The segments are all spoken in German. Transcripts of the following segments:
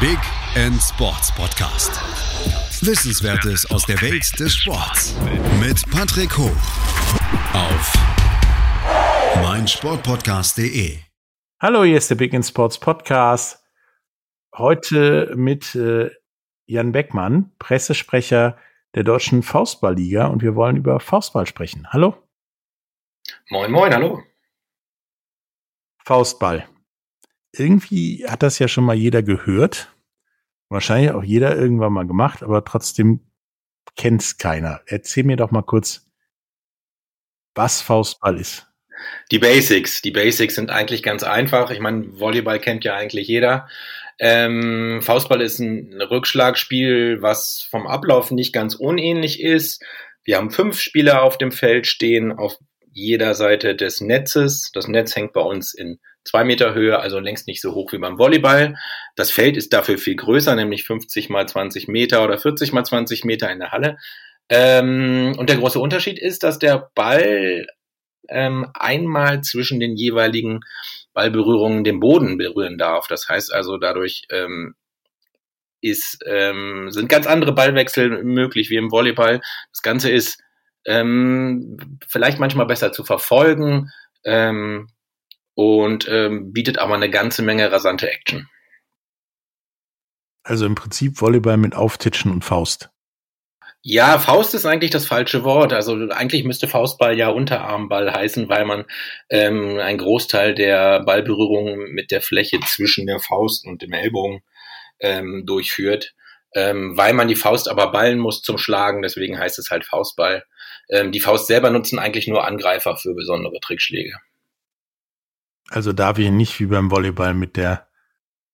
Big End Sports Podcast. Wissenswertes aus der Welt des Sports mit Patrick Hoch auf meinsportpodcast.de. Hallo, hier ist der Big End Sports Podcast. Heute mit äh, Jan Beckmann, Pressesprecher der Deutschen Faustballliga und wir wollen über Faustball sprechen. Hallo. Moin, moin, hallo. Faustball. Irgendwie hat das ja schon mal jeder gehört. Wahrscheinlich auch jeder irgendwann mal gemacht, aber trotzdem kennt es keiner. Erzähl mir doch mal kurz, was Faustball ist. Die Basics. Die Basics sind eigentlich ganz einfach. Ich meine, Volleyball kennt ja eigentlich jeder. Ähm, Faustball ist ein Rückschlagspiel, was vom Ablauf nicht ganz unähnlich ist. Wir haben fünf Spieler auf dem Feld stehen, auf jeder Seite des Netzes. Das Netz hängt bei uns in zwei Meter Höhe, also längst nicht so hoch wie beim Volleyball. Das Feld ist dafür viel größer, nämlich 50 mal 20 Meter oder 40 mal 20 Meter in der Halle. Ähm, und der große Unterschied ist, dass der Ball ähm, einmal zwischen den jeweiligen Ballberührungen den Boden berühren darf. Das heißt also, dadurch ähm, ist, ähm, sind ganz andere Ballwechsel möglich wie im Volleyball. Das Ganze ist ähm, vielleicht manchmal besser zu verfolgen ähm, und ähm, bietet aber eine ganze Menge rasante Action. Also im Prinzip Volleyball mit Auftitschen und Faust. Ja, Faust ist eigentlich das falsche Wort. Also eigentlich müsste Faustball ja Unterarmball heißen, weil man ähm, einen Großteil der Ballberührungen mit der Fläche zwischen der Faust und dem Ellbogen ähm, durchführt. Ähm, weil man die Faust aber ballen muss zum Schlagen, deswegen heißt es halt Faustball. Ähm, die Faust selber nutzen eigentlich nur Angreifer für besondere Trickschläge. Also darf ich nicht wie beim Volleyball mit der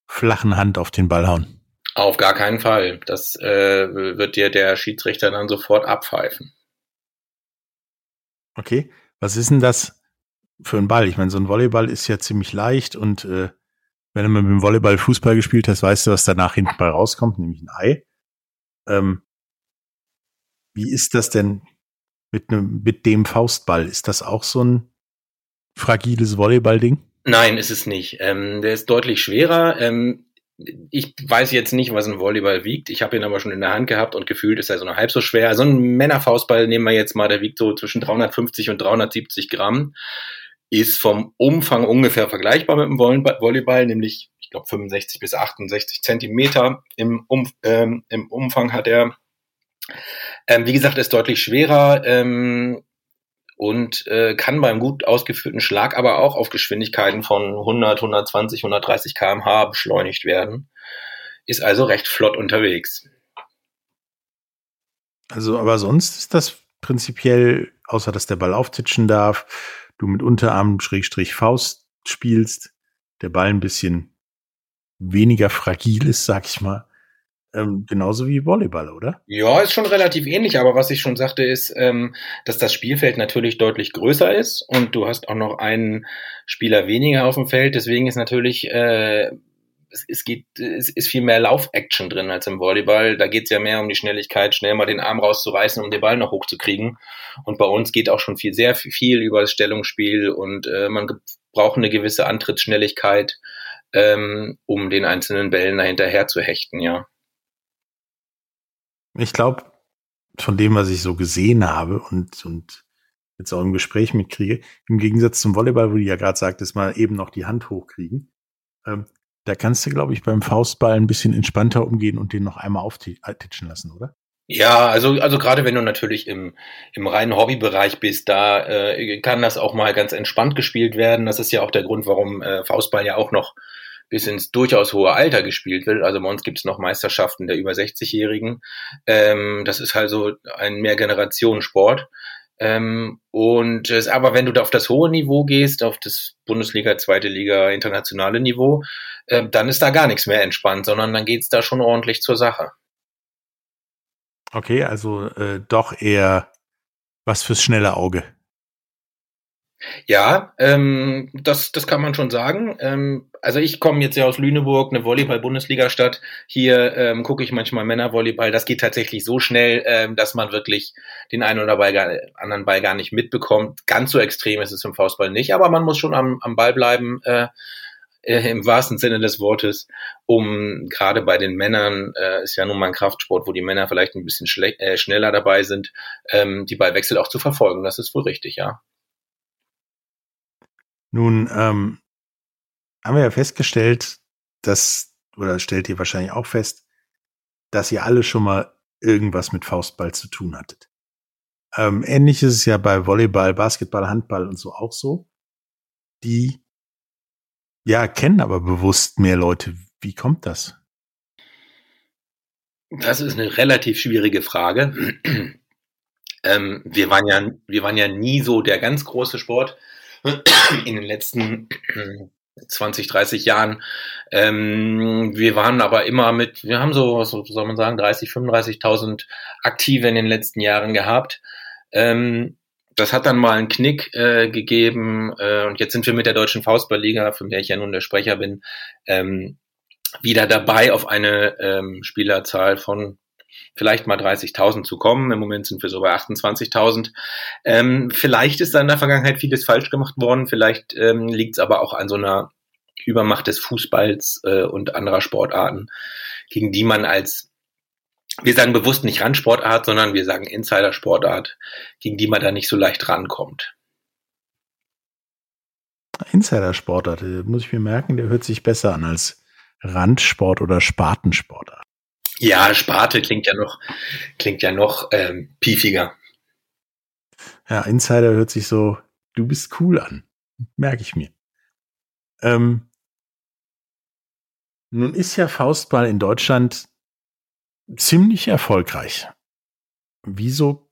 flachen Hand auf den Ball hauen. Auf gar keinen Fall. Das äh, wird dir der Schiedsrichter dann sofort abpfeifen. Okay, was ist denn das für ein Ball? Ich meine, so ein Volleyball ist ja ziemlich leicht und äh, wenn du mit dem Volleyball Fußball gespielt hast, weißt du, was danach hinten bei rauskommt, nämlich ein Ei. Ähm, wie ist das denn mit, ne, mit dem Faustball? Ist das auch so ein fragiles Volleyball-Ding? Nein, ist es nicht. Ähm, der ist deutlich schwerer. Ähm, ich weiß jetzt nicht, was ein Volleyball wiegt. Ich habe ihn aber schon in der Hand gehabt und gefühlt ist er so halb so schwer. So ein Männerfaustball nehmen wir jetzt mal, der wiegt so zwischen 350 und 370 Gramm. Ist vom Umfang ungefähr vergleichbar mit dem Volleyball, nämlich ich glaube 65 bis 68 Zentimeter im, um, ähm, im Umfang hat er. Ähm, wie gesagt, ist deutlich schwerer. Ähm, und äh, kann beim gut ausgeführten Schlag aber auch auf Geschwindigkeiten von 100, 120, 130 kmh beschleunigt werden. Ist also recht flott unterwegs. Also, aber sonst ist das prinzipiell, außer dass der Ball auftitschen darf, du mit Unterarm Schrägstrich Faust spielst, der Ball ein bisschen weniger fragil ist, sag ich mal, ähm, genauso wie Volleyball, oder? Ja, ist schon relativ ähnlich, aber was ich schon sagte, ist, ähm, dass das Spielfeld natürlich deutlich größer ist und du hast auch noch einen Spieler weniger auf dem Feld. Deswegen ist natürlich, äh, es, es, geht, es ist viel mehr Lauf-Action drin als im Volleyball. Da geht es ja mehr um die Schnelligkeit, schnell mal den Arm rauszureißen, um den Ball noch hochzukriegen. Und bei uns geht auch schon viel, sehr viel über das Stellungsspiel und äh, man braucht eine gewisse Antrittsschnelligkeit, ähm, um den einzelnen Bällen dahinterher zu hechten, ja. Ich glaube, von dem, was ich so gesehen habe und, und jetzt auch im Gespräch mitkriege, im Gegensatz zum Volleyball, wo du ja gerade sagtest, mal eben noch die Hand hochkriegen, ähm, da kannst du, glaube ich, beim Faustball ein bisschen entspannter umgehen und den noch einmal auftitschen lassen, oder? Ja, also, also gerade wenn du natürlich im, im reinen Hobbybereich bist, da äh, kann das auch mal ganz entspannt gespielt werden. Das ist ja auch der Grund, warum äh, Faustball ja auch noch bis ins durchaus hohe Alter gespielt wird. Also bei uns gibt es noch Meisterschaften der über 60-Jährigen. Ähm, das ist halt so ein Mehrgenerationensport. Ähm, und es, aber wenn du da auf das hohe Niveau gehst, auf das Bundesliga, zweite Liga, internationale Niveau, äh, dann ist da gar nichts mehr entspannt, sondern dann geht's da schon ordentlich zur Sache. Okay, also äh, doch eher was fürs schnelle Auge. Ja, ähm, das, das kann man schon sagen. Ähm, also ich komme jetzt ja aus Lüneburg, eine Volleyball-Bundesliga-Stadt. Hier ähm, gucke ich manchmal Männervolleyball. Das geht tatsächlich so schnell, ähm, dass man wirklich den einen oder anderen Ball gar nicht mitbekommt. Ganz so extrem ist es im Faustball nicht, aber man muss schon am, am Ball bleiben. Äh, äh, im wahrsten Sinne des Wortes, um gerade bei den Männern, äh, ist ja nun mal ein Kraftsport, wo die Männer vielleicht ein bisschen äh, schneller dabei sind, ähm, die Ballwechsel auch zu verfolgen. Das ist wohl richtig, ja. Nun ähm, haben wir ja festgestellt, dass, oder stellt ihr wahrscheinlich auch fest, dass ihr alle schon mal irgendwas mit Faustball zu tun hattet. Ähm, ähnlich ist es ja bei Volleyball, Basketball, Handball und so auch so. Die ja kennen aber bewusst mehr Leute. Wie kommt das? Das ist eine relativ schwierige Frage. ähm, wir waren ja, wir waren ja nie so der ganz große Sport in den letzten 20, 30 Jahren. Ähm, wir waren aber immer mit, wir haben so, was soll man sagen, 30, 35.000 Aktive in den letzten Jahren gehabt. Ähm, das hat dann mal einen Knick äh, gegeben äh, und jetzt sind wir mit der Deutschen Faustballliga, von der ich ja nun der Sprecher bin, ähm, wieder dabei, auf eine ähm, Spielerzahl von vielleicht mal 30.000 zu kommen. Im Moment sind wir so bei 28.000. Ähm, vielleicht ist da in der Vergangenheit vieles falsch gemacht worden. Vielleicht ähm, liegt es aber auch an so einer Übermacht des Fußballs äh, und anderer Sportarten, gegen die man als wir sagen bewusst nicht Randsportart, sondern wir sagen Insider-Sportart, gegen die man da nicht so leicht rankommt. Insider-Sportart, muss ich mir merken, der hört sich besser an als Randsport oder Spartensportart. Ja, Sparte klingt ja noch, klingt ja noch ähm, piefiger. Ja, Insider hört sich so, du bist cool an. Merke ich mir. Ähm, nun ist ja Faustball in Deutschland ziemlich erfolgreich. Wieso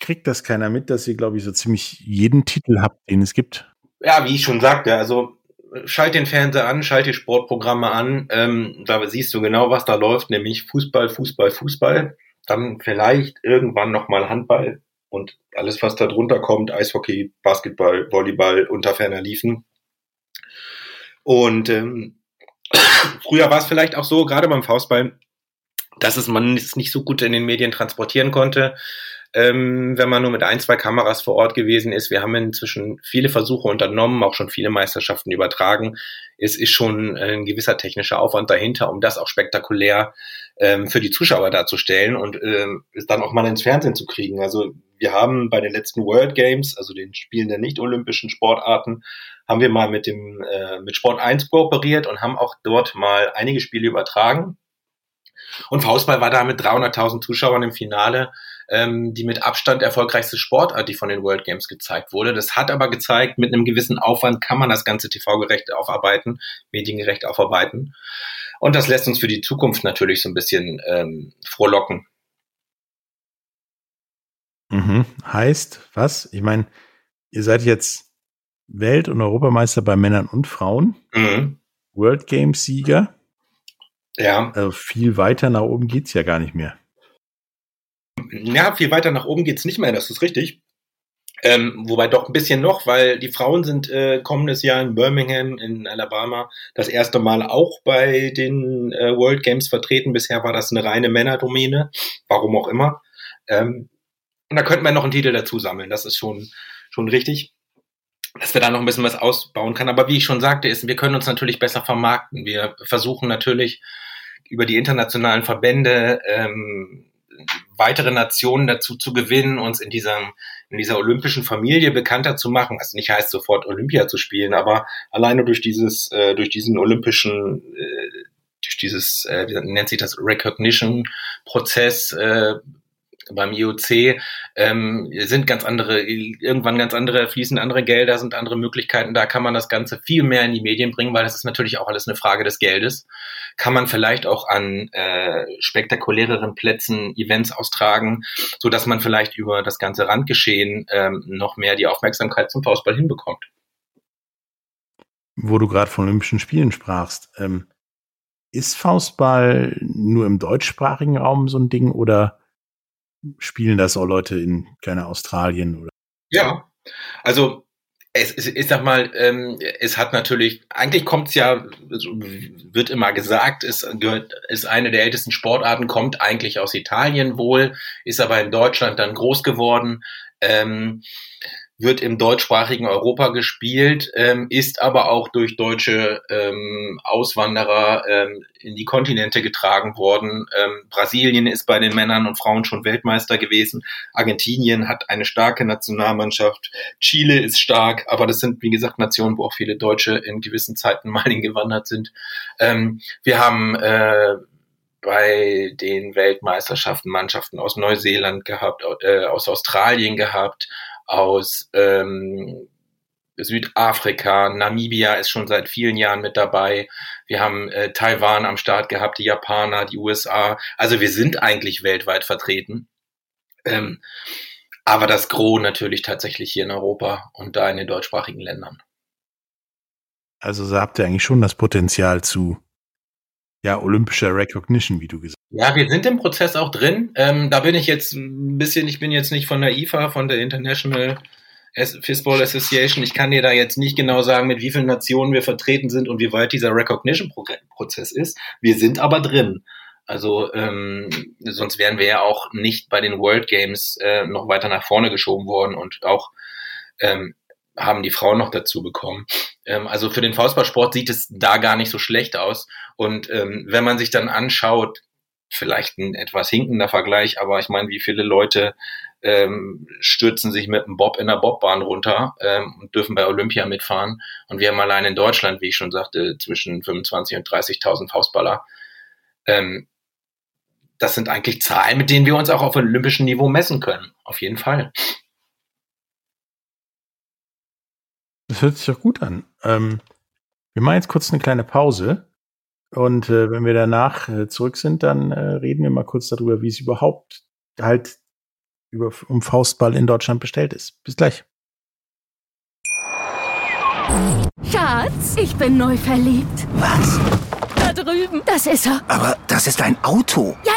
kriegt das keiner mit, dass ihr, glaube ich, so ziemlich jeden Titel habt, den es gibt? Ja, wie ich schon sagte, also schalt den Fernseher an, schalt die Sportprogramme an, ähm, da siehst du genau, was da läuft, nämlich Fußball, Fußball, Fußball, dann vielleicht irgendwann nochmal Handball und alles, was da drunter kommt, Eishockey, Basketball, Volleyball, unter ferner liefen. Und ähm, früher war es vielleicht auch so, gerade beim Faustball, dass es man es nicht so gut in den Medien transportieren konnte ähm, wenn man nur mit ein, zwei Kameras vor Ort gewesen ist. Wir haben inzwischen viele Versuche unternommen, auch schon viele Meisterschaften übertragen. Es ist schon ein gewisser technischer Aufwand dahinter, um das auch spektakulär ähm, für die Zuschauer darzustellen und ähm, es dann auch mal ins Fernsehen zu kriegen. Also wir haben bei den letzten World Games, also den Spielen der nicht-olympischen Sportarten, haben wir mal mit dem äh, mit Sport 1 kooperiert und haben auch dort mal einige Spiele übertragen. Und Faustball war da mit 300.000 Zuschauern im Finale ähm, die mit Abstand erfolgreichste Sportart, die von den World Games gezeigt wurde. Das hat aber gezeigt, mit einem gewissen Aufwand kann man das Ganze TV-gerecht aufarbeiten, mediengerecht aufarbeiten. Und das lässt uns für die Zukunft natürlich so ein bisschen ähm, frohlocken. Mhm. Heißt, was? Ich meine, ihr seid jetzt Welt- und Europameister bei Männern und Frauen. Mhm. World Games Sieger. Ja. Also viel weiter nach oben geht's ja gar nicht mehr. Ja, viel weiter nach oben geht's nicht mehr, das ist richtig. Ähm, wobei doch ein bisschen noch, weil die Frauen sind äh, kommendes Jahr in Birmingham in Alabama das erste Mal auch bei den äh, World Games vertreten. Bisher war das eine reine Männerdomäne, warum auch immer. Ähm, und da könnten wir noch einen Titel dazu sammeln. Das ist schon schon richtig, dass wir da noch ein bisschen was ausbauen kann. Aber wie ich schon sagte, ist, wir können uns natürlich besser vermarkten. Wir versuchen natürlich über die internationalen Verbände ähm, weitere Nationen dazu zu gewinnen, uns in dieser, in dieser olympischen Familie bekannter zu machen. Was nicht heißt, sofort Olympia zu spielen, aber alleine durch dieses, äh, durch diesen olympischen, äh, durch dieses, äh, wie nennt sich das, Recognition-Prozess, äh, beim IOC ähm, sind ganz andere, irgendwann ganz andere, fließen andere Gelder, sind andere Möglichkeiten. Da kann man das Ganze viel mehr in die Medien bringen, weil das ist natürlich auch alles eine Frage des Geldes. Kann man vielleicht auch an äh, spektakuläreren Plätzen Events austragen, so dass man vielleicht über das ganze Randgeschehen ähm, noch mehr die Aufmerksamkeit zum Faustball hinbekommt. Wo du gerade von Olympischen Spielen sprachst, ähm, ist Faustball nur im deutschsprachigen Raum so ein Ding oder spielen das auch Leute in, keine Australien oder? Ja, also es, es, ich sag mal, ähm, es hat natürlich, eigentlich kommt es ja, wird immer gesagt, es gehört, ist eine der ältesten Sportarten, kommt eigentlich aus Italien wohl, ist aber in Deutschland dann groß geworden. Ähm, wird im deutschsprachigen Europa gespielt, ähm, ist aber auch durch deutsche ähm, Auswanderer ähm, in die Kontinente getragen worden. Ähm, Brasilien ist bei den Männern und Frauen schon Weltmeister gewesen. Argentinien hat eine starke Nationalmannschaft. Chile ist stark, aber das sind, wie gesagt, Nationen, wo auch viele Deutsche in gewissen Zeiten mal hingewandert sind. Ähm, wir haben äh, bei den Weltmeisterschaften Mannschaften aus Neuseeland gehabt, äh, aus Australien gehabt, aus ähm, Südafrika, Namibia ist schon seit vielen Jahren mit dabei. Wir haben äh, Taiwan am Start gehabt, die Japaner, die USA. Also wir sind eigentlich weltweit vertreten. Ähm, aber das Gros natürlich tatsächlich hier in Europa und da in den deutschsprachigen Ländern. Also so habt ihr eigentlich schon das Potenzial zu ja, olympischer Recognition, wie du gesagt hast. Ja, wir sind im Prozess auch drin. Ähm, da bin ich jetzt ein bisschen, ich bin jetzt nicht von der IFA, von der International Fistball Association. Ich kann dir da jetzt nicht genau sagen, mit wie vielen Nationen wir vertreten sind und wie weit dieser Recognition-Prozess ist. Wir sind aber drin. Also ähm, sonst wären wir ja auch nicht bei den World Games äh, noch weiter nach vorne geschoben worden und auch ähm, haben die Frauen noch dazu bekommen. Ähm, also für den Faustballsport sieht es da gar nicht so schlecht aus. Und ähm, wenn man sich dann anschaut, vielleicht ein etwas hinkender Vergleich, aber ich meine, wie viele Leute ähm, stürzen sich mit einem Bob in der Bobbahn runter ähm, und dürfen bei Olympia mitfahren. Und wir haben allein in Deutschland, wie ich schon sagte, zwischen 25 und 30.000 Faustballer. Ähm, das sind eigentlich Zahlen, mit denen wir uns auch auf olympischem Niveau messen können. Auf jeden Fall. Das hört sich doch gut an. Ähm, wir machen jetzt kurz eine kleine Pause. Und äh, wenn wir danach äh, zurück sind, dann äh, reden wir mal kurz darüber, wie es überhaupt halt über, um Faustball in Deutschland bestellt ist. Bis gleich. Schatz, ich bin neu verliebt. Was? Da drüben. Das ist er. Aber das ist ein Auto. Ja,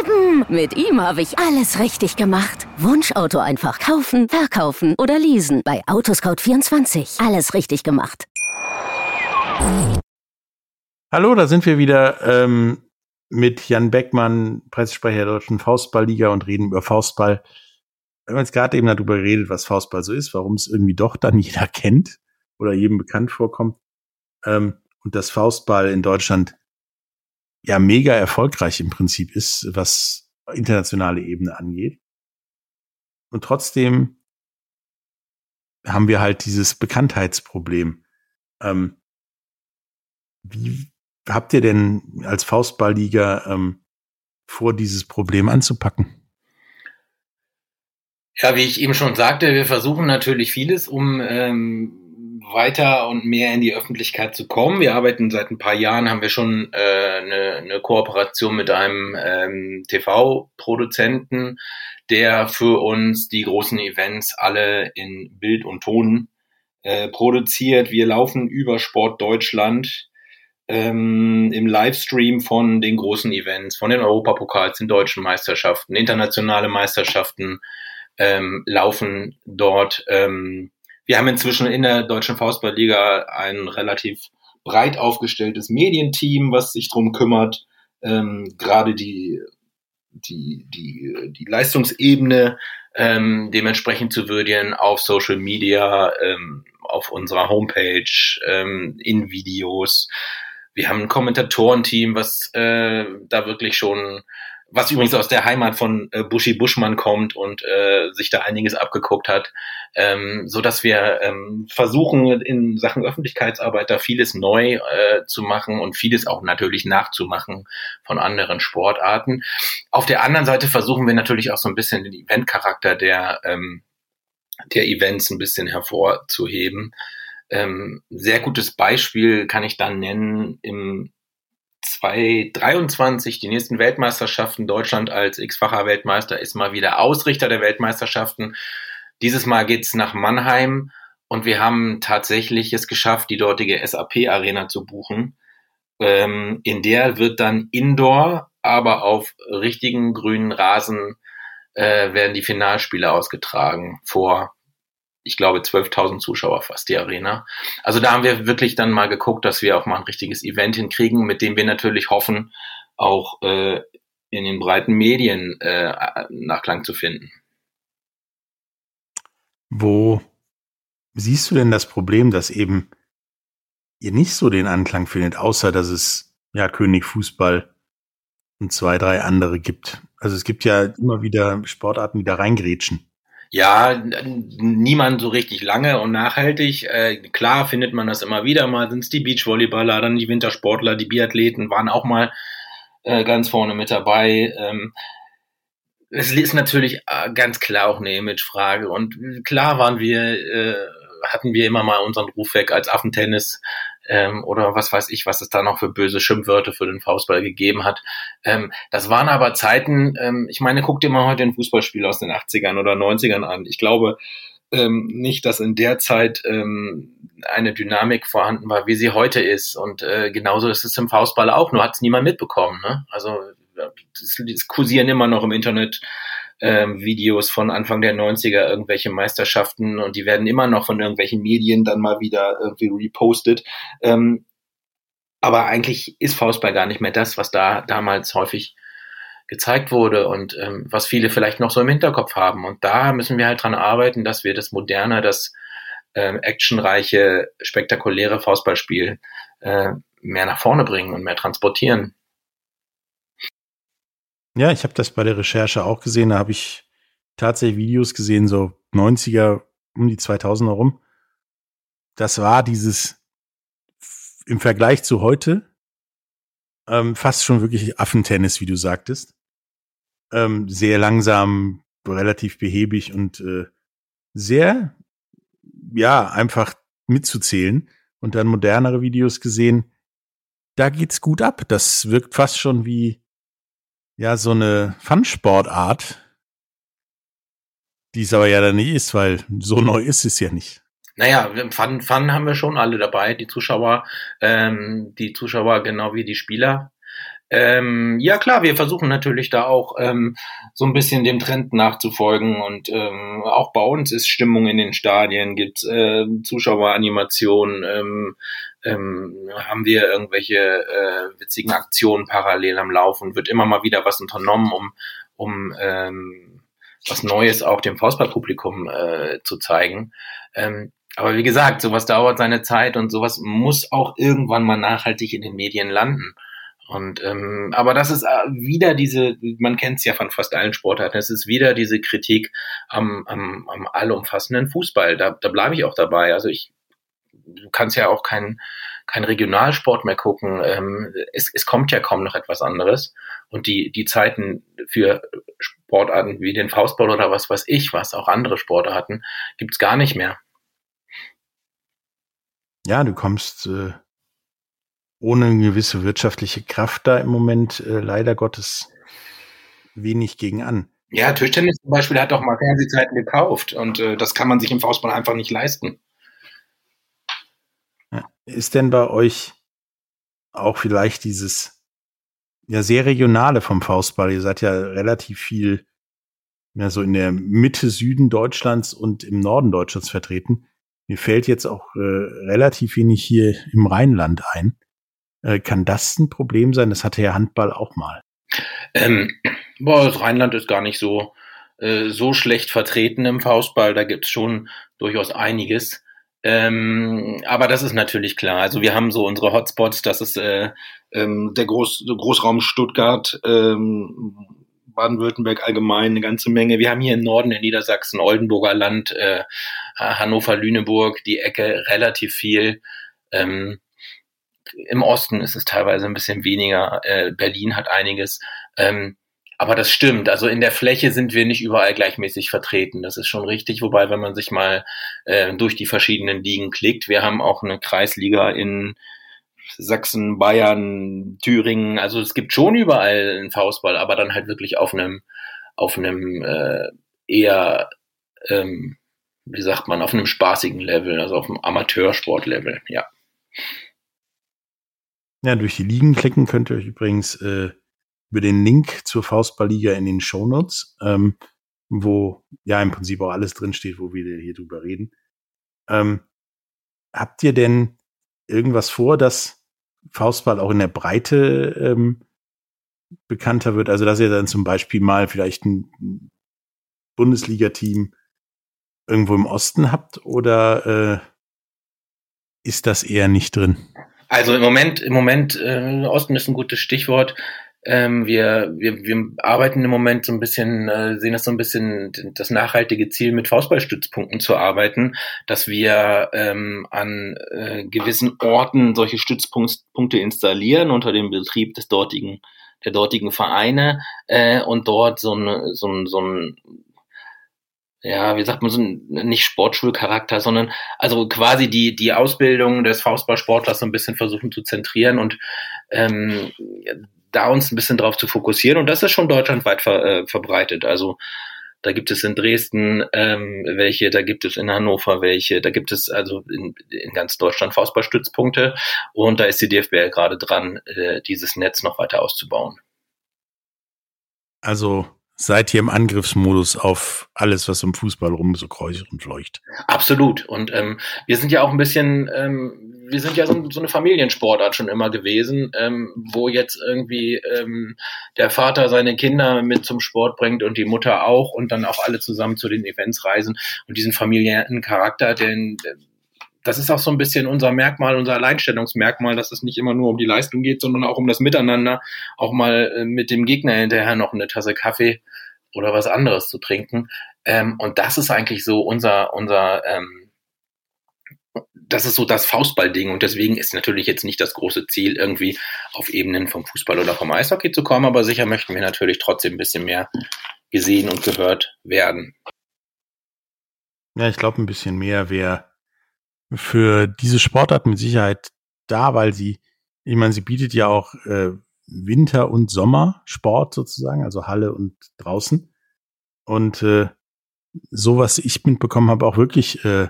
eben. Mit ihm habe ich alles richtig gemacht. Wunschauto einfach kaufen, verkaufen oder leasen. Bei Autoscout24. Alles richtig gemacht. Hallo, da sind wir wieder ähm, mit Jan Beckmann, Pressesprecher der Deutschen Faustballliga und reden über Faustball. Wir haben jetzt gerade eben darüber geredet, was Faustball so ist, warum es irgendwie doch dann jeder kennt oder jedem bekannt vorkommt. Ähm, und das Faustball in Deutschland ja mega erfolgreich im Prinzip ist, was internationale Ebene angeht. Und trotzdem haben wir halt dieses Bekanntheitsproblem. Ähm, wie habt ihr denn als Faustballliga ähm, vor, dieses Problem anzupacken? Ja, wie ich eben schon sagte, wir versuchen natürlich vieles, um ähm, weiter und mehr in die Öffentlichkeit zu kommen. Wir arbeiten seit ein paar Jahren, haben wir schon äh, eine, eine Kooperation mit einem ähm, TV-Produzenten, der für uns die großen Events alle in Bild und Ton äh, produziert. Wir laufen über Sport Deutschland ähm, im Livestream von den großen Events, von den Europapokals, den deutschen Meisterschaften, internationale Meisterschaften ähm, laufen dort. Ähm, wir haben inzwischen in der Deutschen Faustballliga ein relativ breit aufgestelltes Medienteam, was sich drum kümmert, ähm, gerade die, die, die, die Leistungsebene ähm, dementsprechend zu würdigen auf Social Media, ähm, auf unserer Homepage, ähm, in Videos. Wir haben ein Kommentatorenteam, was äh, da wirklich schon was übrigens aus der Heimat von äh, Buschi Buschmann kommt und äh, sich da einiges abgeguckt hat, ähm, so dass wir ähm, versuchen in Sachen Öffentlichkeitsarbeit da vieles neu äh, zu machen und vieles auch natürlich nachzumachen von anderen Sportarten. Auf der anderen Seite versuchen wir natürlich auch so ein bisschen den Eventcharakter der ähm, der Events ein bisschen hervorzuheben. Ähm, sehr gutes Beispiel kann ich dann nennen im 2023 die nächsten Weltmeisterschaften. Deutschland als x-facher Weltmeister ist mal wieder Ausrichter der Weltmeisterschaften. Dieses Mal geht's nach Mannheim und wir haben tatsächlich es geschafft, die dortige SAP-Arena zu buchen. Ähm, in der wird dann Indoor, aber auf richtigen grünen Rasen äh, werden die Finalspiele ausgetragen vor ich glaube, 12.000 Zuschauer fast die Arena. Also da haben wir wirklich dann mal geguckt, dass wir auch mal ein richtiges Event hinkriegen, mit dem wir natürlich hoffen, auch äh, in den breiten Medien äh, Nachklang zu finden. Wo siehst du denn das Problem, dass eben ihr nicht so den Anklang findet, außer dass es ja König Fußball und zwei, drei andere gibt? Also es gibt ja immer wieder Sportarten, die da reingrätschen. Ja, niemand so richtig lange und nachhaltig. Äh, klar findet man das immer wieder mal, sind es die Beachvolleyballer, dann die Wintersportler, die Biathleten waren auch mal äh, ganz vorne mit dabei. Ähm, es ist natürlich äh, ganz klar auch eine Imagefrage und klar waren wir, äh, hatten wir immer mal unseren Ruf weg als Affentennis ähm, oder was weiß ich, was es da noch für böse Schimpfwörter für den Fußball gegeben hat. Ähm, das waren aber Zeiten, ähm, ich meine, guck dir mal heute ein Fußballspiel aus den 80ern oder 90ern an. Ich glaube ähm, nicht, dass in der Zeit ähm, eine Dynamik vorhanden war, wie sie heute ist. Und äh, genauso ist es im Fußball auch, nur hat es niemand mitbekommen. Ne? Also es kursieren immer noch im Internet ähm, Videos von Anfang der 90er, irgendwelche Meisterschaften und die werden immer noch von irgendwelchen Medien dann mal wieder irgendwie repostet. Ähm, aber eigentlich ist Faustball gar nicht mehr das, was da damals häufig gezeigt wurde und ähm, was viele vielleicht noch so im Hinterkopf haben. Und da müssen wir halt dran arbeiten, dass wir das moderne, das ähm, actionreiche, spektakuläre Faustballspiel äh, mehr nach vorne bringen und mehr transportieren. Ja, ich habe das bei der Recherche auch gesehen. Da habe ich tatsächlich Videos gesehen, so 90er, um die 2000er rum. Das war dieses im Vergleich zu heute ähm, fast schon wirklich Affentennis, wie du sagtest. Ähm, sehr langsam, relativ behäbig und äh, sehr, ja, einfach mitzuzählen. Und dann modernere Videos gesehen. Da geht's gut ab. Das wirkt fast schon wie ja so eine Fun-Sportart, die es aber ja dann nicht ist, weil so neu ist es ja nicht. Naja, Fun, Fun haben wir schon alle dabei, die Zuschauer, ähm, die Zuschauer genau wie die Spieler. Ähm, ja klar, wir versuchen natürlich da auch ähm, so ein bisschen dem Trend nachzufolgen und ähm, auch bei uns ist Stimmung in den Stadien, gibt äh, Zuschaueranimationen, ähm, ähm, haben wir irgendwelche äh, witzigen Aktionen parallel am Laufen, wird immer mal wieder was unternommen, um, um ähm, was Neues auch dem Faustballpublikum äh, zu zeigen. Ähm, aber wie gesagt, sowas dauert seine Zeit und sowas muss auch irgendwann mal nachhaltig in den Medien landen. Und ähm, aber das ist äh, wieder diese, man kennt es ja von fast allen Sportarten, es ist wieder diese Kritik am, am, am allumfassenden Fußball. Da, da bleibe ich auch dabei. Also ich, du kannst ja auch kein, kein Regionalsport mehr gucken. Ähm, es, es kommt ja kaum noch etwas anderes. Und die, die Zeiten für Sportarten wie den Faustball oder was weiß ich, was auch andere Sportarten, gibt's gar nicht mehr. Ja, du kommst äh, ohne eine gewisse wirtschaftliche Kraft da im Moment äh, leider Gottes wenig gegen an. Ja, Tischtennis zum Beispiel hat doch mal Fernsehzeiten gekauft und äh, das kann man sich im Faustball einfach nicht leisten. Ist denn bei euch auch vielleicht dieses ja sehr regionale vom Faustball? Ihr seid ja relativ viel ja so in der Mitte Süden Deutschlands und im Norden Deutschlands vertreten. Mir fällt jetzt auch äh, relativ wenig hier im Rheinland ein. Äh, kann das ein Problem sein? Das hatte ja Handball auch mal. Ähm, boah, das Rheinland ist gar nicht so, äh, so schlecht vertreten im Faustball. Da gibt's schon durchaus einiges. Ähm, aber das ist natürlich klar. Also wir haben so unsere Hotspots, das ist äh, ähm, der Groß, Großraum Stuttgart, ähm, Baden-Württemberg allgemein eine ganze Menge. Wir haben hier im Norden in Niedersachsen, Oldenburger Land, äh, Hannover, Lüneburg, die Ecke relativ viel. Ähm, im Osten ist es teilweise ein bisschen weniger. Äh, Berlin hat einiges. Ähm, aber das stimmt. Also in der Fläche sind wir nicht überall gleichmäßig vertreten. Das ist schon richtig. Wobei, wenn man sich mal äh, durch die verschiedenen Ligen klickt, wir haben auch eine Kreisliga in Sachsen, Bayern, Thüringen. Also es gibt schon überall einen Faustball, aber dann halt wirklich auf einem, auf einem äh, eher, ähm, wie sagt man, auf einem spaßigen Level, also auf einem Amateursportlevel, ja. Ja, durch die Ligen klicken könnt ihr euch übrigens äh, über den Link zur Faustballliga in den Shownotes, ähm, wo ja im Prinzip auch alles drinsteht, wo wir hier drüber reden. Ähm, habt ihr denn irgendwas vor, dass Faustball auch in der Breite ähm, bekannter wird? Also dass ihr dann zum Beispiel mal vielleicht ein Bundesliga-Team irgendwo im Osten habt oder äh, ist das eher nicht drin? Also im Moment, im Moment, äh, Osten ist ein gutes Stichwort. Ähm, wir, wir, wir arbeiten im Moment so ein bisschen, äh, sehen das so ein bisschen das nachhaltige Ziel, mit Faustballstützpunkten zu arbeiten, dass wir ähm, an äh, gewissen Orten solche Stützpunkte installieren unter dem Betrieb des dortigen der dortigen Vereine äh, und dort so ein, so ein, so ein ja, wie sagt man so nicht Sportschulcharakter, sondern also quasi die die Ausbildung des Faustballsportlers so ein bisschen versuchen zu zentrieren und ähm, da uns ein bisschen drauf zu fokussieren. Und das ist schon deutschlandweit ver, äh, verbreitet. Also da gibt es in Dresden ähm, welche, da gibt es in Hannover welche, da gibt es also in, in ganz Deutschland Faustballstützpunkte und da ist die DFBL gerade dran, äh, dieses Netz noch weiter auszubauen. Also seid ihr im Angriffsmodus auf alles, was im Fußball rum so kreucht und fleucht. Absolut. Und ähm, wir sind ja auch ein bisschen, ähm, wir sind ja so, so eine Familiensportart schon immer gewesen, ähm, wo jetzt irgendwie ähm, der Vater seine Kinder mit zum Sport bringt und die Mutter auch und dann auch alle zusammen zu den Events reisen und diesen familiären Charakter, den das ist auch so ein bisschen unser Merkmal, unser Alleinstellungsmerkmal, dass es nicht immer nur um die Leistung geht, sondern auch um das Miteinander, auch mal äh, mit dem Gegner hinterher noch eine Tasse Kaffee oder was anderes zu trinken. Ähm, und das ist eigentlich so unser, unser, ähm, das ist so das Faustballding und deswegen ist natürlich jetzt nicht das große Ziel, irgendwie auf Ebenen vom Fußball oder vom Eishockey zu kommen, aber sicher möchten wir natürlich trotzdem ein bisschen mehr gesehen und gehört werden. Ja, ich glaube, ein bisschen mehr wäre für diese Sportart mit Sicherheit da, weil sie, ich meine, sie bietet ja auch äh, Winter- und Sommersport sozusagen, also Halle und draußen. Und äh, so was ich mitbekommen habe, auch wirklich äh,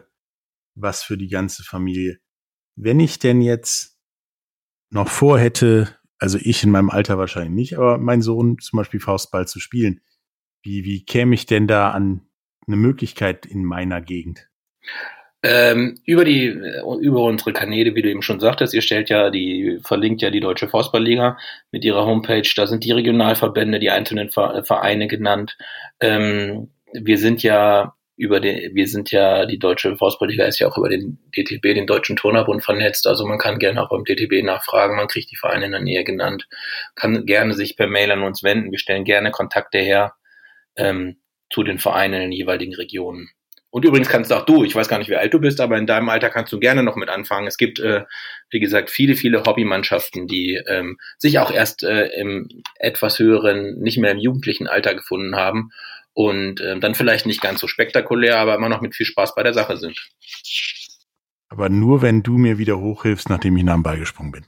was für die ganze Familie. Wenn ich denn jetzt noch vorhätte, also ich in meinem Alter wahrscheinlich nicht, aber mein Sohn zum Beispiel Faustball zu spielen, wie, wie käme ich denn da an eine Möglichkeit in meiner Gegend? Ähm, über die, über unsere Kanäle, wie du eben schon sagtest, ihr stellt ja die, verlinkt ja die Deutsche Faustballliga mit ihrer Homepage. Da sind die Regionalverbände, die einzelnen Vereine genannt. Ähm, wir sind ja über den, wir sind ja, die Deutsche Faustballliga ist ja auch über den DTB, den Deutschen Turnerbund vernetzt. Also man kann gerne auch beim DTB nachfragen. Man kriegt die Vereine in der Nähe genannt. Kann gerne sich per Mail an uns wenden. Wir stellen gerne Kontakte her, ähm, zu den Vereinen in den jeweiligen Regionen. Und übrigens kannst auch du, ich weiß gar nicht, wie alt du bist, aber in deinem Alter kannst du gerne noch mit anfangen. Es gibt, äh, wie gesagt, viele, viele Hobbymannschaften, die ähm, sich auch erst äh, im etwas höheren, nicht mehr im jugendlichen Alter gefunden haben und äh, dann vielleicht nicht ganz so spektakulär, aber immer noch mit viel Spaß bei der Sache sind. Aber nur, wenn du mir wieder hochhilfst, nachdem ich nach dem Ball gesprungen bin.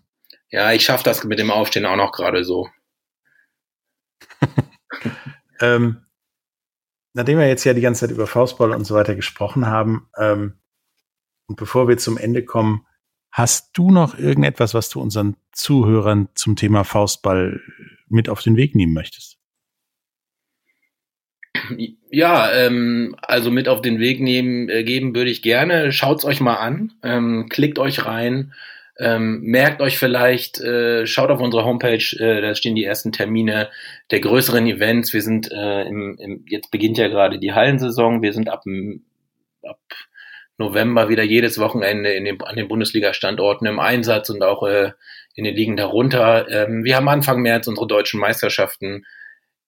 Ja, ich schaffe das mit dem Aufstehen auch noch gerade so. ähm, nachdem wir jetzt ja die ganze Zeit über Faustball und so weiter gesprochen haben, ähm, und bevor wir zum Ende kommen, hast du noch irgendetwas, was du unseren Zuhörern zum Thema Faustball mit auf den Weg nehmen möchtest? Ja, ähm, also mit auf den Weg nehmen, äh, geben würde ich gerne. Schaut's euch mal an, ähm, klickt euch rein, ähm, merkt euch vielleicht, äh, schaut auf unsere Homepage, äh, da stehen die ersten Termine der größeren Events. Wir sind äh, im, im, jetzt beginnt ja gerade die Hallensaison. Wir sind ab, ab November wieder jedes Wochenende in den, an den Bundesliga-Standorten im Einsatz und auch äh, in den Ligen darunter. Ähm, wir haben Anfang März unsere deutschen Meisterschaften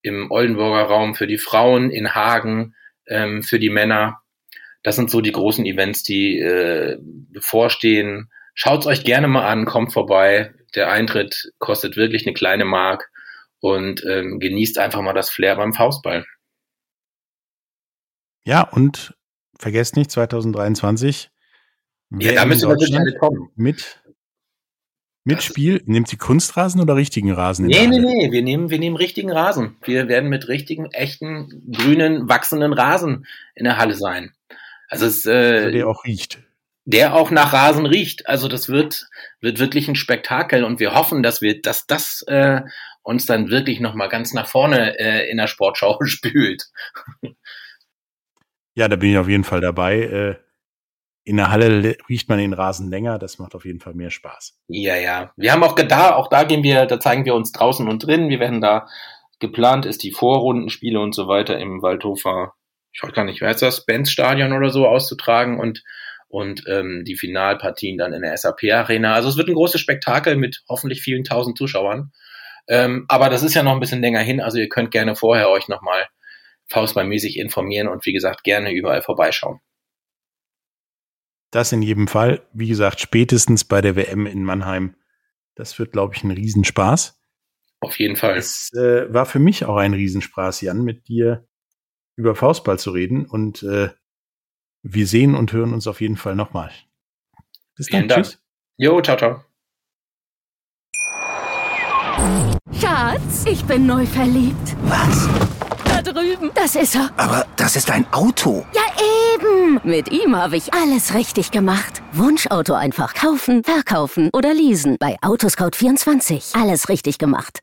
im Oldenburger Raum für die Frauen, in Hagen ähm, für die Männer. Das sind so die großen Events, die äh, bevorstehen. Schaut's euch gerne mal an, kommt vorbei. Der Eintritt kostet wirklich eine kleine Mark und ähm, genießt einfach mal das Flair beim Faustball. Ja, und vergesst nicht, 2023. Ja, da müssen wir alle kommen. Mit, mit Spiel, nehmt sie Kunstrasen oder richtigen Rasen? Nee, nee, nee, wir nehmen, wir nehmen richtigen Rasen. Wir werden mit richtigen, echten, grünen, wachsenden Rasen in der Halle sein. Also es, äh, also der auch riecht der auch nach Rasen riecht. Also das wird, wird wirklich ein Spektakel und wir hoffen, dass wir, dass das äh, uns dann wirklich nochmal ganz nach vorne äh, in der Sportschau spült. Ja, da bin ich auf jeden Fall dabei. Äh, in der Halle riecht man den Rasen länger, das macht auf jeden Fall mehr Spaß. Ja, ja. Wir haben auch da, auch da gehen wir, da zeigen wir uns draußen und drin. Wir werden da geplant ist die Vorrundenspiele und so weiter im Waldhofer ich weiß gar nicht, wer heißt das, Benz-Stadion oder so auszutragen und und ähm, die Finalpartien dann in der SAP-Arena. Also es wird ein großes Spektakel mit hoffentlich vielen tausend Zuschauern. Ähm, aber das ist ja noch ein bisschen länger hin, also ihr könnt gerne vorher euch nochmal faustballmäßig informieren und wie gesagt gerne überall vorbeischauen. Das in jedem Fall. Wie gesagt, spätestens bei der WM in Mannheim. Das wird, glaube ich, ein Riesenspaß. Auf jeden Fall. Es äh, war für mich auch ein Riesenspaß, Jan, mit dir über Faustball zu reden. Und äh, wir sehen und hören uns auf jeden Fall nochmal. Bis dann. Dank. Tschüss. Jo, ciao, ciao. Schatz, ich bin neu verliebt. Was? Da drüben. Das ist er. Aber das ist ein Auto. Ja, eben. Mit ihm habe ich alles richtig gemacht. Wunschauto einfach kaufen, verkaufen oder leasen. Bei Autoscout24. Alles richtig gemacht.